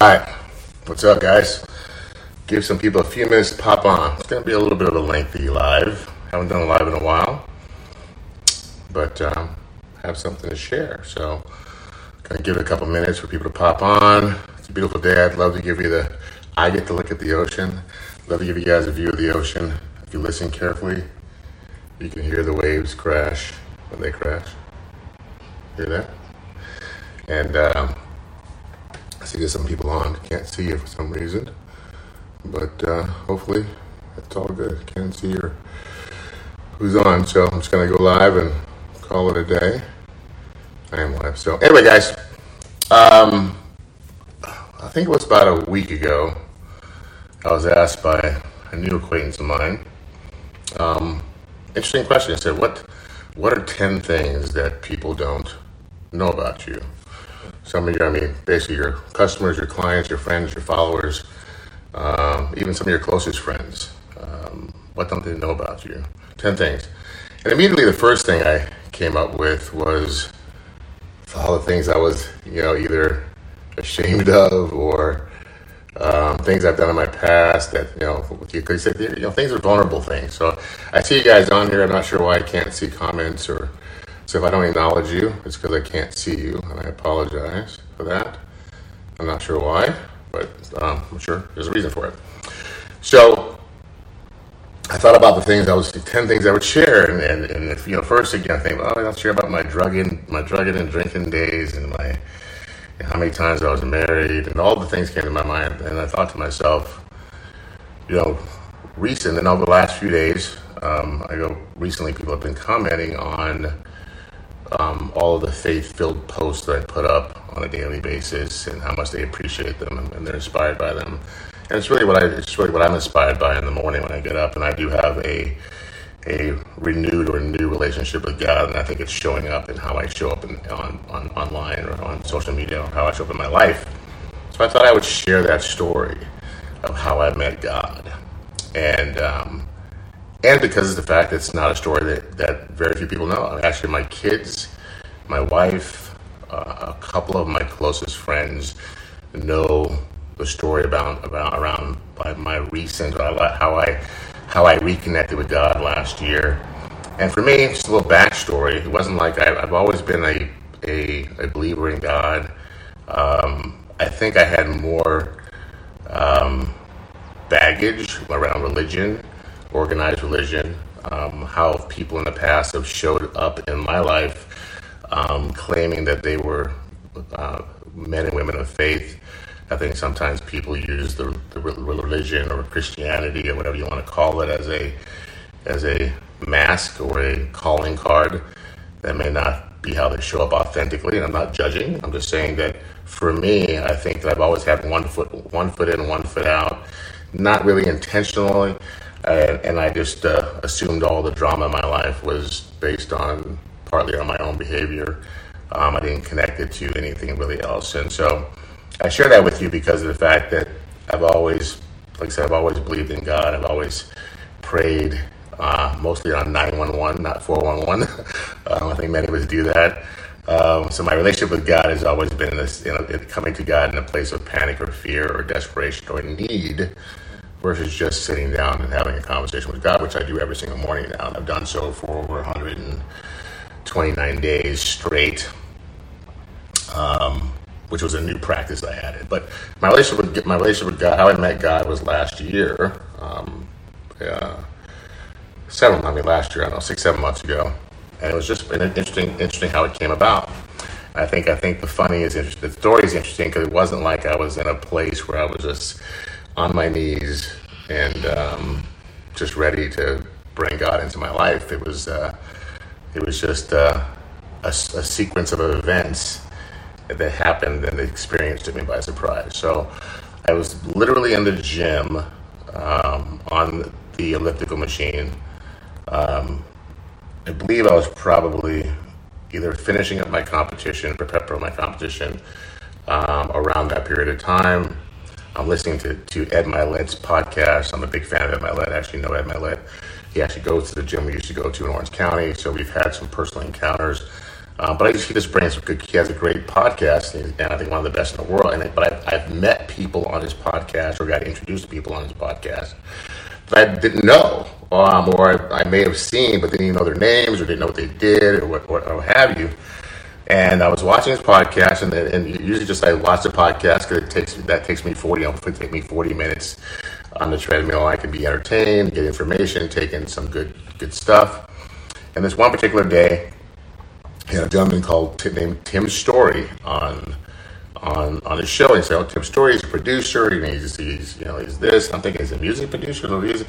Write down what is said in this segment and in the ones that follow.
right. What's up, guys? Give some people a few minutes to pop on. It's going to be a little bit of a lengthy live. Haven't done a live in a while, but um, have something to share. So, going to give it a couple minutes for people to pop on. It's a beautiful day. I'd love to give you the. I get to look at the ocean. Love to give you guys a view of the ocean. If you listen carefully, you can hear the waves crash when they crash. Hear that? And um, see there's some people on. Can't see you for some reason. But uh, hopefully it's all good. Can't see your who's on. So I'm just going to go live and call it a day. I am live. So anyway, guys, um, I think it was about a week ago, I was asked by a new acquaintance of mine. Um, interesting question. I said, "What, what are ten things that people don't know about you?" Some of your, I mean, basically your customers, your clients, your friends, your followers, um, even some of your closest friends. Um, what don't they know about you? Ten things. And immediately, the first thing I came up with was all the things I was, you know, either ashamed of or um, things I've done in my past that, you know, you, because you know, things are vulnerable things. So I see you guys on here. I'm not sure why I can't see comments or so if I don't acknowledge you, it's because I can't see you, and I apologize for that. I'm not sure why, but um, I'm sure there's a reason for it. So I thought about the things I was, ten things I would share, and, and, and if you know, first again, I think, oh, I'll share about my drugging, my drugging and drinking days, and my how many times I was married, and all the things came to my mind, and I thought to myself, you know, recent and over the last few days, um, I go recently, people have been commenting on um, all of the faith-filled posts that I put up on a daily basis, and how much they appreciate them and, and they're inspired by them. And it's really what I it's really what I'm inspired by in the morning when I get up, and I do have a a renewed or new relationship with God, and I think it's showing up in how I show up in, on, on online or on social media, or how I show up in my life. So I thought I would share that story of how I met God, and um, and because of the fact it's not a story that, that very few people know. Actually, my kids, my wife, uh, a couple of my closest friends know the story about about around my recent how I how I reconnected with God last year. And for me, just a little backstory. It wasn't like I, have always been a, a, a believer in God. Um, I think I had more um, baggage around religion organized religion, um, how people in the past have showed up in my life um, claiming that they were uh, men and women of faith. I think sometimes people use the, the religion or Christianity or whatever you want to call it as a as a mask or a calling card that may not be how they show up authentically. And I'm not judging. I'm just saying that for me, I think that I've always had one foot one foot in, one foot out. Not really intentionally, and, and I just uh, assumed all the drama in my life was based on partly on my own behavior. Um, I didn't connect it to anything really else, and so I share that with you because of the fact that I've always, like I said, I've always believed in God. I've always prayed, uh, mostly on 911, not 411. um, I think many of us do that. Um, so my relationship with God has always been this, you know, coming to God in a place of panic or fear or desperation or need versus just sitting down and having a conversation with God, which I do every single morning now. And I've done so for over 129 days straight, um, which was a new practice I added. But my relationship with my relationship with God, how I met God, was last year. Um, uh, seven, I mean, last year, I don't know, six, seven months ago, and it was just interesting, interesting how it came about. I think I think the funny is interesting. The story is interesting because it wasn't like I was in a place where I was just on my knees and um, just ready to bring God into my life. It was uh, it was just uh, a, a, sequence of events that happened and experienced took me by surprise. So I was literally in the gym um, on the elliptical machine. Um, I believe I was probably either finishing up my competition, prepare for my competition um, around that period of time I'm listening to, to Ed Mylett's podcast. I'm a big fan of Ed Mylett. I actually know Ed Mylett. He actually goes to the gym we used to go to in Orange County, so we've had some personal encounters. Uh, but I just, he just brings some good. He has a great podcast, and, I think one of the best in the world. And but I've, I've met people on his podcast, or got introduced to people on his podcast that I didn't know, um, or I, I, may have seen, but didn't even know their names, or didn't know what they did, or what, have you. And I was watching his podcast, and, and usually just I watch the podcast because it takes that takes me forty. Will take me forty minutes on the treadmill. I can be entertained, get information, take in some good good stuff. And this one particular day, he had a gentleman called named Tim Storey on on on his show. He said, "Oh, Tim Storey is a producer. He's, he's you know he's this." I'm thinking he's a music producer. No music.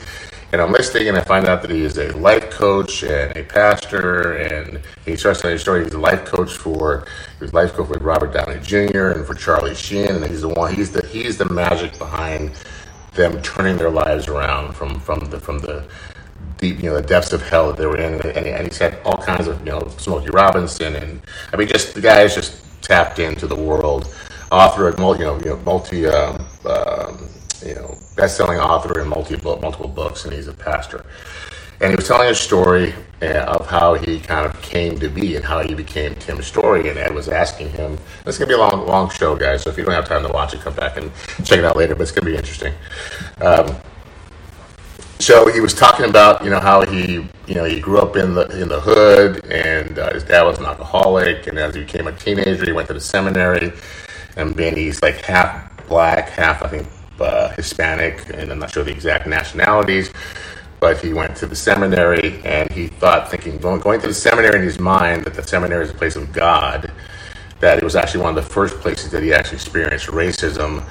And I'm listening, and I find out that he is a life coach and a pastor. And he starts telling his story. He's a life coach for he was life coach with Robert Downey Jr. and for Charlie Sheen. And he's the one. He's the he's the magic behind them turning their lives around from from the from the deep, you know, the depths of hell that they were in. And, and, he said all kinds of, you know, Smokey Robinson, and I mean, just the guy is just tapped into the world. Author of multi, you know, you know multi, um, um, you know, best-selling author in multi multiple books, and he's a pastor. And he was telling a story uh, of how he kind of came to be and how he became Tim Storey. And Ed was asking him. This is gonna be a long, long show, guys. So if you don't have time to watch it, come back and check it out later. But it's gonna be interesting. Um, so he was talking about you know how he you know he grew up in the in the hood and uh, his dad was an alcoholic and as he became a teenager he went to the seminary and then he's like half black half I think Hispanic and I'm not sure the exact nationalities but he went to the seminary and he thought thinking going to the seminary in his mind that the seminary is a place of God that it was actually one of the first places that he actually experienced racism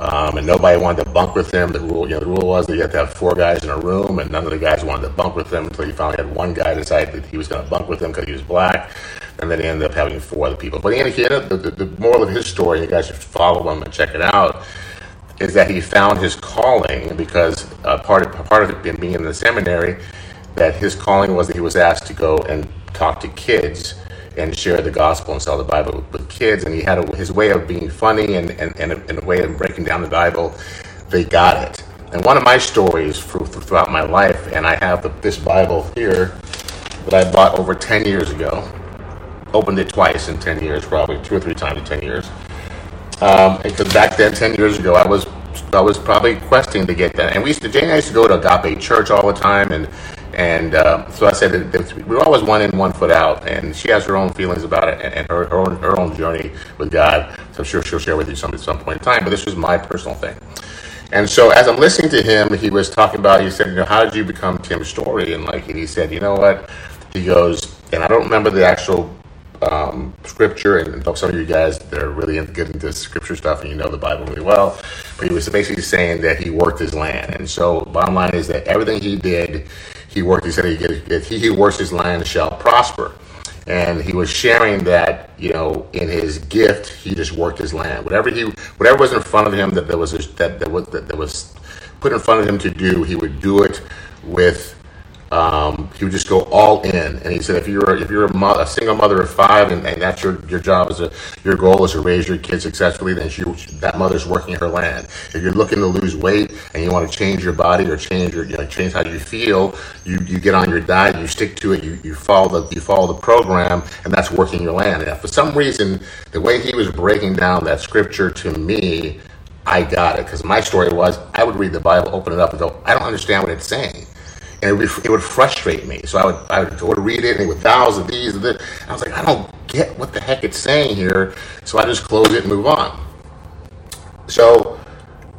um, and nobody wanted to bunk with him. The rule, you know, the rule was that you had to have four guys in a room, and none of the guys wanted to bunk with him until he finally had one guy decide that he was going to bunk with him because he was black, and then he ended up having four other people. But he ended, the, the, the moral of his story, you guys should follow him and check it out, is that he found his calling because uh, part of part of it being in the seminary, that his calling was that he was asked to go and talk to kids and share the gospel and sell the Bible with kids. And he had a, his way of being funny and, and, and, a, and a way of breaking down the Bible. They got it. And one of my stories for, for, throughout my life, and I have the, this Bible here that I bought over 10 years ago. Opened it twice in 10 years, probably two or three times in 10 years. Um, because back then, 10 years ago, I was I was probably questing to get that. And we used to, Jane and I used to go to Agape Church all the time, and and uh, so I said that we're always one in, one foot out. And she has her own feelings about it and, and her, her, own, her own journey with God. So I'm sure she'll share with you some at some point in time. But this was my personal thing. And so as I'm listening to him, he was talking about, he said, you know, how did you become Tim Storey? And like, and he said, you know what? He goes, and I don't remember the actual um, scripture, and some of you guys that are really into, good into scripture stuff and you know the Bible really well. But he was basically saying that he worked his land, and so bottom line is that everything he did, he worked. He said he, if he who works his land shall prosper. And he was sharing that, you know, in his gift, he just worked his land. Whatever he, whatever was in front of him that there was that that was that, that was put in front of him to do, he would do it with um, he would just go all in. And he said, if you're if you're a, mother, a single mother of five, and, and that's your your job is a your goal is to raise your kids successfully, then she, that mother's working her land. If you're looking to lose weight and you want to change your body or change your you know, change how you feel, you, you get on your diet, you stick to it, you, you follow the you follow the program, and that's working your land. And for some reason, the way he was breaking down that scripture to me. I got it because my story was I would read the Bible, open it up, and go, I don't understand what it's saying and it would, it would frustrate me. So I would I would go to read it, and it would thousands of these and this. I was like, I don't get what the heck it's saying here. So I just close it and move on. So,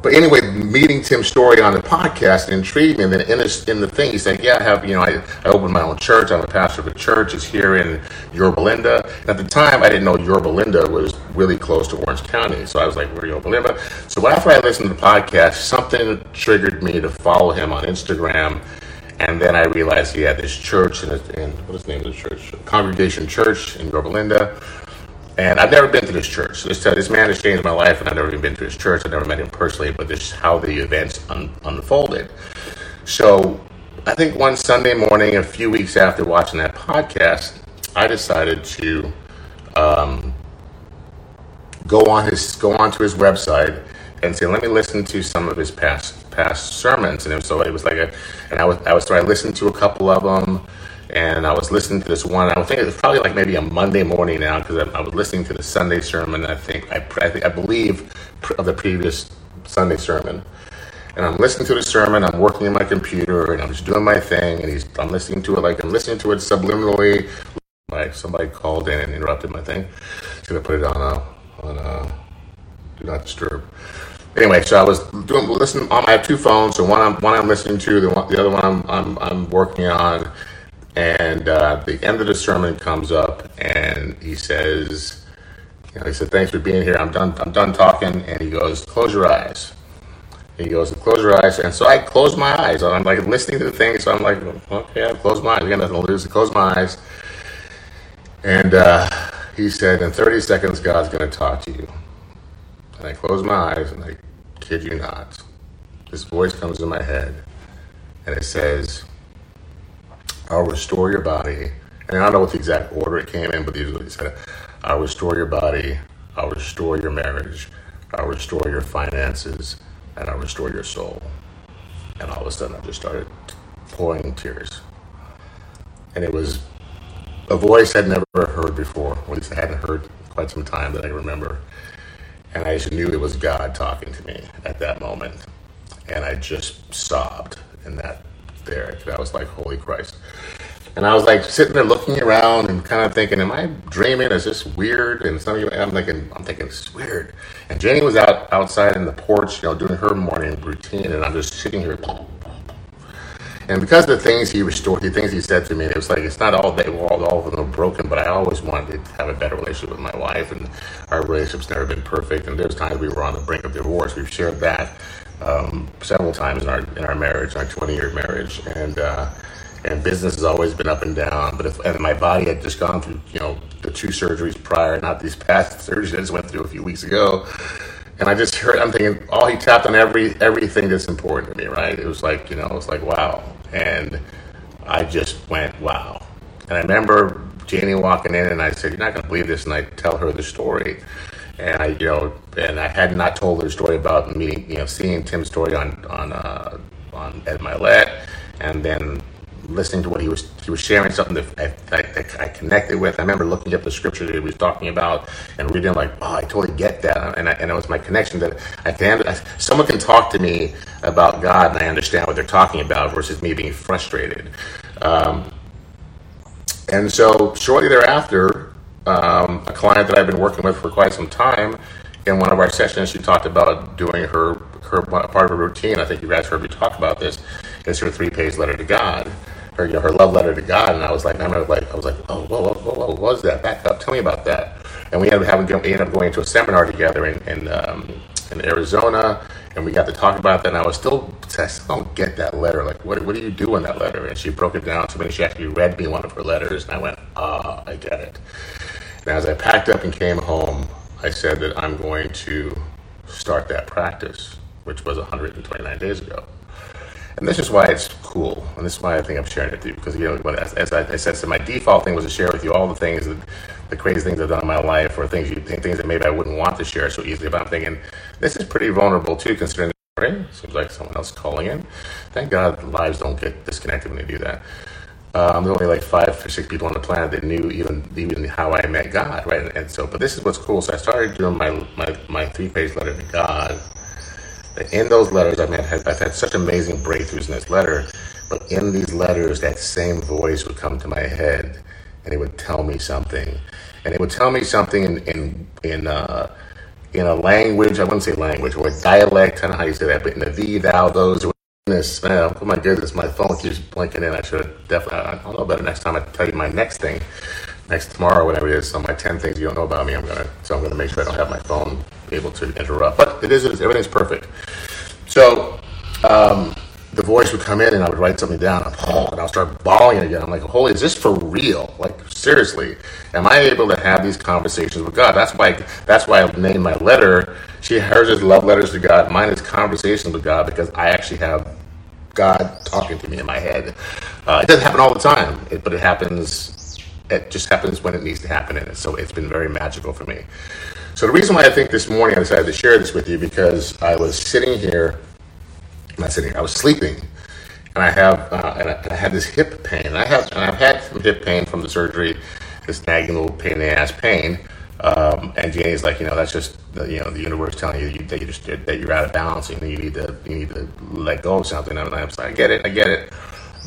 but anyway, meeting Tim Storey on the podcast intrigued me. And then in, this, in the thing, he said, "Yeah, I have you know I, I opened my own church. I'm a pastor of a church. It's here in Yorba Linda." And at the time, I didn't know Yorba Linda was really close to Orange County. So I was like, "Where Yorba Linda?" So after I listened to the podcast, something triggered me to follow him on Instagram and then I realized he had this church in what is the name of the church? Congregation Church in Yorba Linda. And I've never been to this church. This, uh, this man has changed my life, and I've never even been to his church. I've never met him personally, but this is how the events un- unfolded. So I think one Sunday morning, a few weeks after watching that podcast, I decided to um, go on his go onto his website and say, let me listen to some of his past past sermons. And so it was like a, and I was I was I listened to a couple of them, and I was listening to this one. I thinking it was probably like maybe a Monday morning now because I, I, was listening to the Sunday sermon. I think I, I, think, I believe of the previous Sunday sermon, and I'm listening to the sermon. I'm working in my computer and I'm just doing my thing, and he's I'm listening to it like I'm listening to it subliminally. Like somebody called in and interrupted my thing. So I put it on a on a do not disturb. Anyway, so I was doing listening. I have two phones, so one I'm one I'm listening to, the one, the other one I'm I'm, I'm working on and uh, the end of the sermon comes up, and he says, you know, he said, "Thanks for being here. I'm done. I'm done talking." And he goes, "Close your eyes." He goes, "Close your eyes." And so I close my eyes. I'm like listening to the thing, so I'm like, "Okay, I close my eyes. I got nothing to lose. I close my eyes." And uh, he said, "In 30 seconds, God's going to talk to you." And I close my eyes, and I kid you not, this voice comes in my head, and it says I'll restore your body. And I don't know what the exact order it came in, but these are what he said. I'll restore your body. I'll restore your marriage. I'll restore your finances. And I'll restore your soul. And all of a sudden, I just started pouring tears. And it was a voice I'd never heard before, or at least I hadn't heard quite some time that I remember. And I just knew it was God talking to me at that moment. And I just sobbed in that there. I was like, holy Christ. And I was like sitting there looking around and kind of thinking, am I dreaming? Is this weird? And some of you, I'm thinking, I'm thinking it's weird. And Jenny was out outside in the porch, you know, doing her morning routine, and I'm just sitting here. And because the things he restored, the things he said to me, it was like it's not all they all, all of them are broken, but I always wanted to have a better relationship with my wife, and our relationship's never been perfect. And there's times we were on the brink of divorce. We've shared that um, several times in our in our marriage, our 20 year marriage, and uh, and business has always been up and down. But if and my body had just gone through, you know, the two surgeries prior, not these past surgeries I just went through a few weeks ago. And I just heard, I'm thinking, oh, he tapped on every everything that's important to me, right? It was like, you know, it was like, wow. And I just went, wow. And I remember Janie walking in, and I said, you're not going to believe this. And I tell her the story and I, you know, and I had not told her story about meeting, you know, seeing Tim Storey on on uh, on Ed Mylett, and then listening to what he was he was sharing something that I, I, I, connected with. I remember looking up the scripture that he was talking about and reading like, oh, I totally get that, and I, and it was my connection that I can I, someone can talk to me about God and I understand what they're talking about versus me being frustrated. Um, and so shortly thereafter, um, a client that I've been working with for quite some time. In one of our sessions, she talked about doing her her part of her routine. I think you guys heard me talk about this. It's her three page letter to God, her you know, her love letter to God. And I was like, I remember like I was like, oh, whoa, whoa, whoa, what was that? Back up, tell me about that. And we ended up having we ended up going to a seminar together in in, um, in Arizona and we got to talk about that. And I was still, I still don't get that letter. Like, what, what do you do in that letter? And she broke it down to me. She actually read me one of her letters, and I went, ah, I get it. And as I packed up and came home, I said that I'm going to start that practice, which was 129 days ago. And this is why it's cool, and this is why I think I'm sharing it with you because you know, as, as I, I, said, so my default thing was to share with you all the things that, the crazy things I've done in my life, or things you things that maybe I wouldn't want to share so easily. But I'm thinking this is pretty vulnerable too, considering. Right? Seems like someone else calling in. Thank God lives don't get disconnected when they do that. Um, there's only like five or six people on the planet that knew even even how I met God, right? And, and so, but this is what's cool. So I started doing my my, my three page letter to God. In those letters, I mean, I've had such amazing breakthroughs in this letter. But in these letters, that same voice would come to my head, and it would tell me something, and it would tell me something in in in uh, in a language. I wouldn't say language or a dialect. I don't know how you say that, but in the thee, thou, those goodness, man. Oh my goodness, my phone keeps blinking in. I should definitely, I'll know better next time I tell you my next thing, next tomorrow, whatever it is. So my 10 things you don't know about me, I'm to, so I'm to make sure I don't have my phone able to interrupt. But it is, everything's perfect. So, um, the voice would come in and I would write something down and I'll start bawling again. I'm like, holy, is this for real? Like, seriously, am I able to have these conversations with God? That's why, that's why I named my letter. She, hers is love letters to God. Mine is conversations with God because I actually have God talking to me in my head. Uh, it doesn't happen all the time, it, but it happens. It just happens when it needs to happen, and so it's been very magical for me. So the reason why I think this morning I decided to share this with you because I was sitting here not sitting. I was sleeping, and I have uh, and I, I, had this hip pain. And I have and I've had some hip pain from the surgery, this nagging little pain in the ass pain. Um, and Janie's like, you know, that's just you know the universe telling you that you just that you're out of balance and you need to you need to let go of something. And I'm like, I get it, I get it,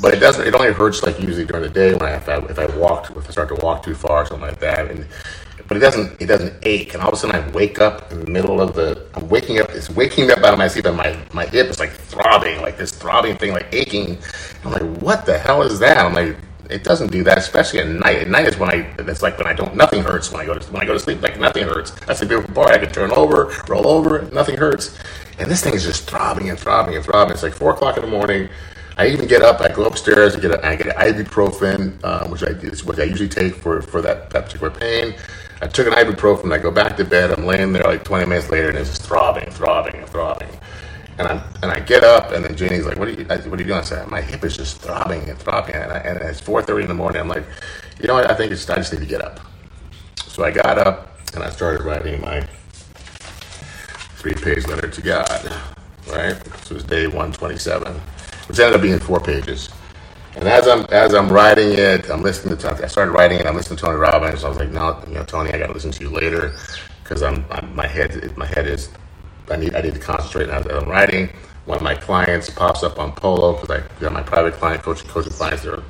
but it doesn't. It only hurts like usually during the day when I if I, if I walk if I start to walk too far or something like that. And but it doesn't it doesn't ache. And all of a sudden I wake up in the middle of the I'm waking up. It's waking up out of my sleep, and my my hip is like throbbing, like this throbbing thing, like aching. I'm like, what the hell is that? I'm like it doesn't do that, especially at night. At night is when I, it's like when I don't, nothing hurts when I go to, when I go to sleep, like nothing hurts. That's the beautiful part. I can turn over, roll over, nothing hurts. And this thing is just throbbing and throbbing and throbbing. It's like four o'clock in the morning. I even get up, I go upstairs, I get, a, I get ibuprofen, uh, which I which I usually take for, for that, that particular pain. I took an ibuprofen, I go back to bed, I'm laying there like 20 minutes later, and it's just throbbing, throbbing, throbbing. And I and I get up, and then Janie's like, "What are you? What are you doing?" I said, "My hip is just throbbing and throbbing." And, I, and it's 4:30 in the morning. I'm like, "You know what? I think it's I just need to get up." So I got up and I started writing my three-page letter to God. Right? So it was day 127, which ended up being four pages. And as I'm as I'm writing it, I'm listening to. I started writing it. I'm listening to Tony Robbins. I was like, "No, you know, Tony, I got to listen to you later," because I'm, I'm my head my head is I need I need to concentrate as I'm writing. One of my clients pops up on Polo because I got my private client coaching coaching clients. They're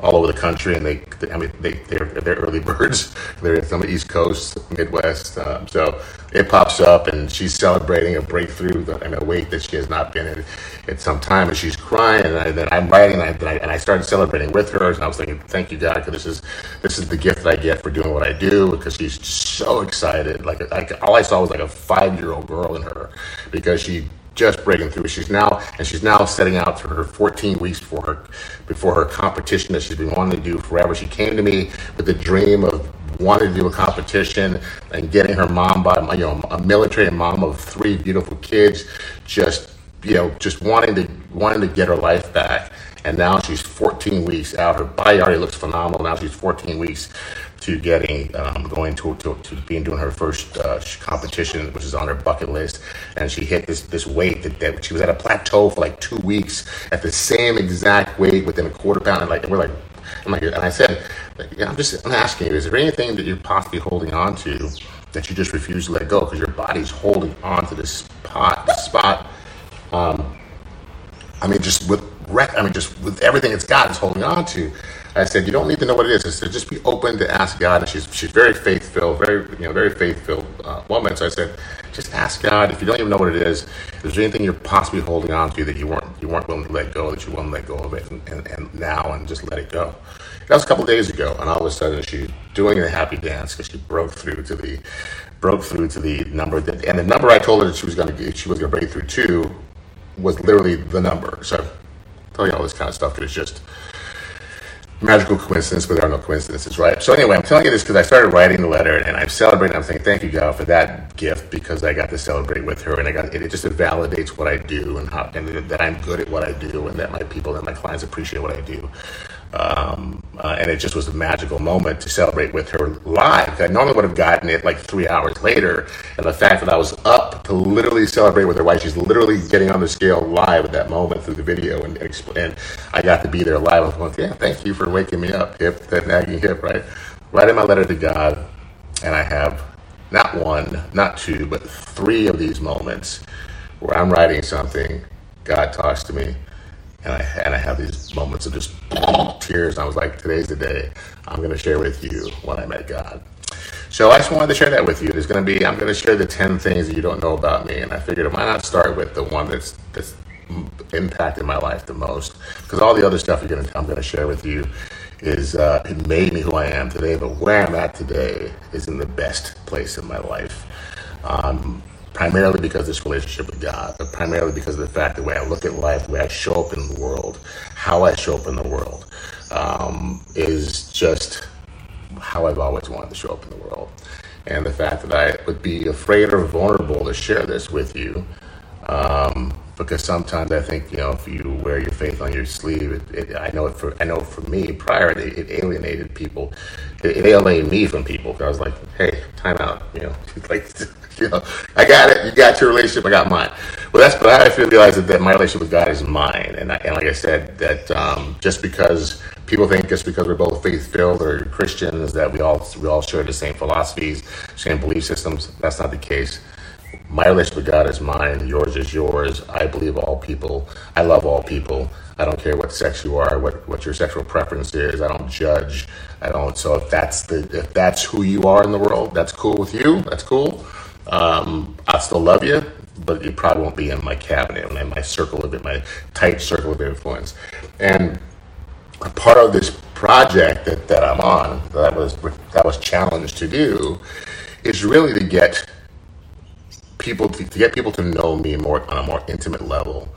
all over the country, and they, they I mean they they're, they're early birds. They're on the East Coast, Midwest. Um, so it pops up, and she's celebrating a breakthrough and a weight that she has not been in at some time, and she's crying. And I, then I'm writing, and I, and I started celebrating with her. And I was thinking, thank you God, because this is this is the gift that I get for doing what I do. Because she's so excited. Like, like all I saw was like a five year old girl in her, because she just breaking through. She's now and she's now setting out for her 14 weeks before her before her competition that she's been wanting to do forever. She came to me with the dream of wanting to do a competition and getting her mom by you know a military mom of three beautiful kids, just you know just wanting to wanting to get her life back. And now she's 14 weeks out. Her body already looks phenomenal. Now she's 14 weeks to getting um, going to, to, to being doing her first uh, competition, which is on her bucket list, and she hit this this weight that, that she was at a plateau for like two weeks at the same exact weight within a quarter pound. And like and we're like, I'm like, and I said, I'm just I'm asking you, is there anything that you're possibly holding on to that you just refuse to let go because your body's holding on to this spot, this spot? Um, I mean, just with I mean, just with everything it's got, it's holding on to. I said, you don't need to know what it is. I said, just be open to ask God. And she's she's very faith filled, very you know very faith filled uh, woman. So I said, just ask God. If you don't even know what it is, if there's anything you're possibly holding on to that you weren't you weren't willing to let go, that you to let go of it, and, and, and now and just let it go. That was a couple days ago, and all of a sudden she's doing the happy dance because she broke through to the broke through to the number that, and the number I told her that she was going to she was going to break through to was literally the number. So tell you all this kind of stuff because it's just magical coincidence, but there are no coincidences, right? So anyway, I'm telling you this because I started writing the letter and I'm celebrating. I'm saying thank you, God, for that gift because I got to celebrate with her, and I got it. Just validates what I do and how and that I'm good at what I do, and that my people and my clients appreciate what I do. Um, uh, and it just was a magical moment to celebrate with her live. I normally would have gotten it like three hours later, and the fact that I was up to literally celebrate with her while she's literally getting on the scale live at that moment through the video, and, and I got to be there live. I was yeah, thank you for waking me up, hip, that nagging hip, right? Writing my letter to God, and I have not one, not two, but three of these moments where I'm writing something, God talks to me, and I and I have these moments of just tears. And I was like, today's the day I'm going to share with you when I met God. So I just wanted to share that with you. There's going to be I'm going to share the ten things that you don't know about me, and I figured why not start with the one that's that's impacted my life the most because all the other stuff you're going to I'm going to share with you is uh, it made me who I am today. But where I'm at today is in the best place in my life. Um, primarily because of this relationship with God, but primarily because of the fact that the way I look at life, the way I show up in the world, how I show up in the world, um, is just how I've always wanted to show up in the world. And the fact that I would be afraid or vulnerable to share this with you, um, because sometimes I think you know if you wear your faith on your sleeve, it, it, I know it for I know for me prior it, it alienated people, it, alienated me from people. because I was like, hey, time out, you know, like you know, I got it. You got your relationship. I got mine. Well, that's but I feel realize that, that my relationship with God is mine, and, I, and like I said, that um, just because people think just because we're both faith-filled or Christians that we all we all share the same philosophies, same belief systems. That's not the case. My relationship with God is mine. Yours is yours. I believe all people. I love all people. I don't care what sex you are, what, what your sexual preference is. I don't judge. I don't. So if that's the if that's who you are in the world, that's cool with you. That's cool. Um, I still love you, but you probably won't be in my cabinet, in my circle of it, my tight circle of influence. And a part of this project that, that I'm on, that I was that was challenged to do, is really to get people to, to get people to know me more on a more intimate level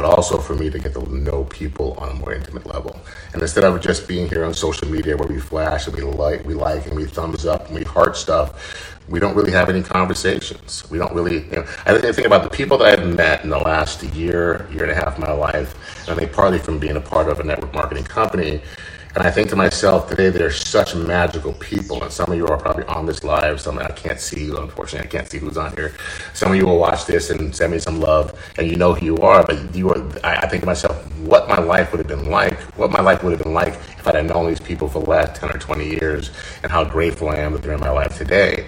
but also for me to get to know people on a more intimate level. And instead of just being here on social media where we flash and we like, we like, and we thumbs up and we heart stuff, we don't really have any conversations. We don't really, you know, I think about the people that I've met in the last year, year and a half of my life, and I think partly from being a part of a network marketing company, and I think to myself, today they're such magical people. And some of you are probably on this live. Some I can't see you, unfortunately. I can't see who's on here. Some of you will watch this and send me some love, and you know who you are. But you are. I, think to myself, what my life would have been like, what my life would have been like if I'd known these people for the last 10 or 20 years, and how grateful I am that they're in my life today.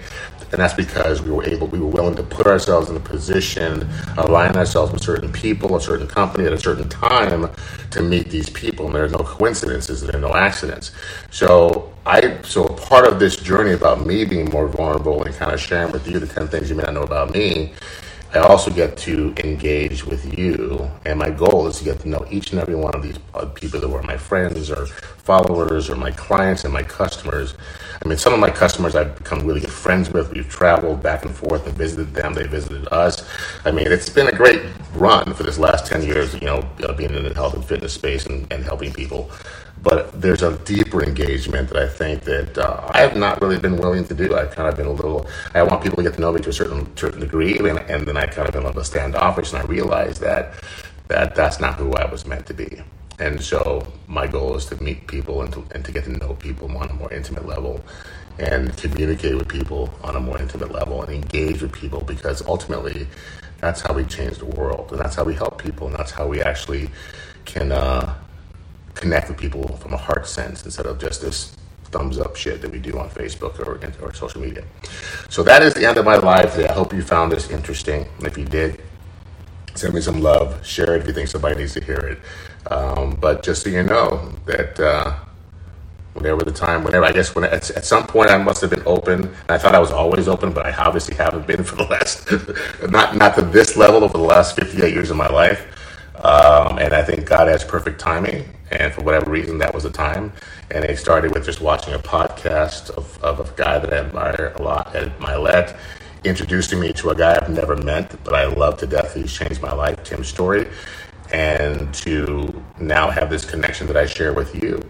And that's because we were able, we were willing to put ourselves in a position, align ourselves with certain people, a certain company at a certain time to meet these people. And there are no coincidences, there are no accidents. So I, so part of this journey about me being more vulnerable and kind of sharing with you the 10 things you may not know about me I also get to engage with you, and my goal is to get to know each and every one of these uh, people that were my friends or followers or my clients and my customers. I mean, some of my customers I've become really good friends with. We've traveled back and forth and visited them. They visited us. I mean, it's been a great run for this last 10 years, you know, uh, being in the health and fitness space and, and helping people but there's a deeper engagement that I think that uh, I have not really been willing to do. I've kind of been a little. I want people to get to know me to a certain certain degree, and, and then I kind of been a little standoffish, and I realized that that that's not who I was meant to be. And so my goal is to meet people and to, and to get to know people on a more intimate level and communicate with people on a more intimate level and engage with people because ultimately that's how we change the world and that's how we help people and that's how we actually can uh, connect with people from a heart sense instead of just this thumbs up shit that we do on Facebook or, or social media. So that is the end of my live today. I hope you found this interesting. And if you did, send me some love. Share it if you think somebody needs to hear it. Um, but just so you know that uh, whenever the time, whenever I guess when at, at, some point I must have been open. I thought I was always open, but I obviously haven't been for the last not not to this level over the last 58 years of my life. Um, and I think God has perfect timing. And for whatever reason, that was the time. And it started with just watching a podcast of, of a guy that I admire a lot, Ed Mylett, introducing me to a guy I've never met, but I love to death. He's changed my life, Tim Storey. And to now have this connection that I share with you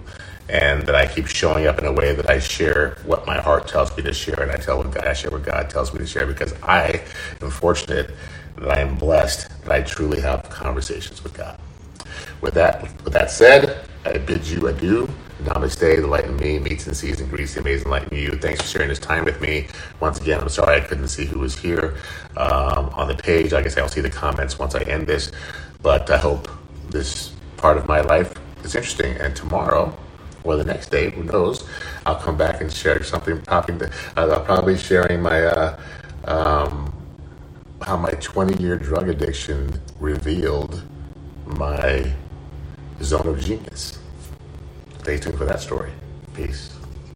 and that I keep showing up in a way that I share what my heart tells me to share, and I tell what God, I share what God tells me to share because I am fortunate that I am blessed that I truly have conversations with God. With that, with that said, I bid you adieu. Namaste. The light in me meets and sees and greets the amazing light in you. Thanks for sharing this time with me. Once again, I'm sorry I couldn't see who was here um, on the page. I guess I'll see the comments once I end this. But I hope this part of my life is interesting. And tomorrow, or the next day, who knows, I'll come back and share something. Popping, uh, I'll probably sharing my uh, um, how my 20 year drug addiction revealed my zone of genius. Stay tuned for that story. Peace.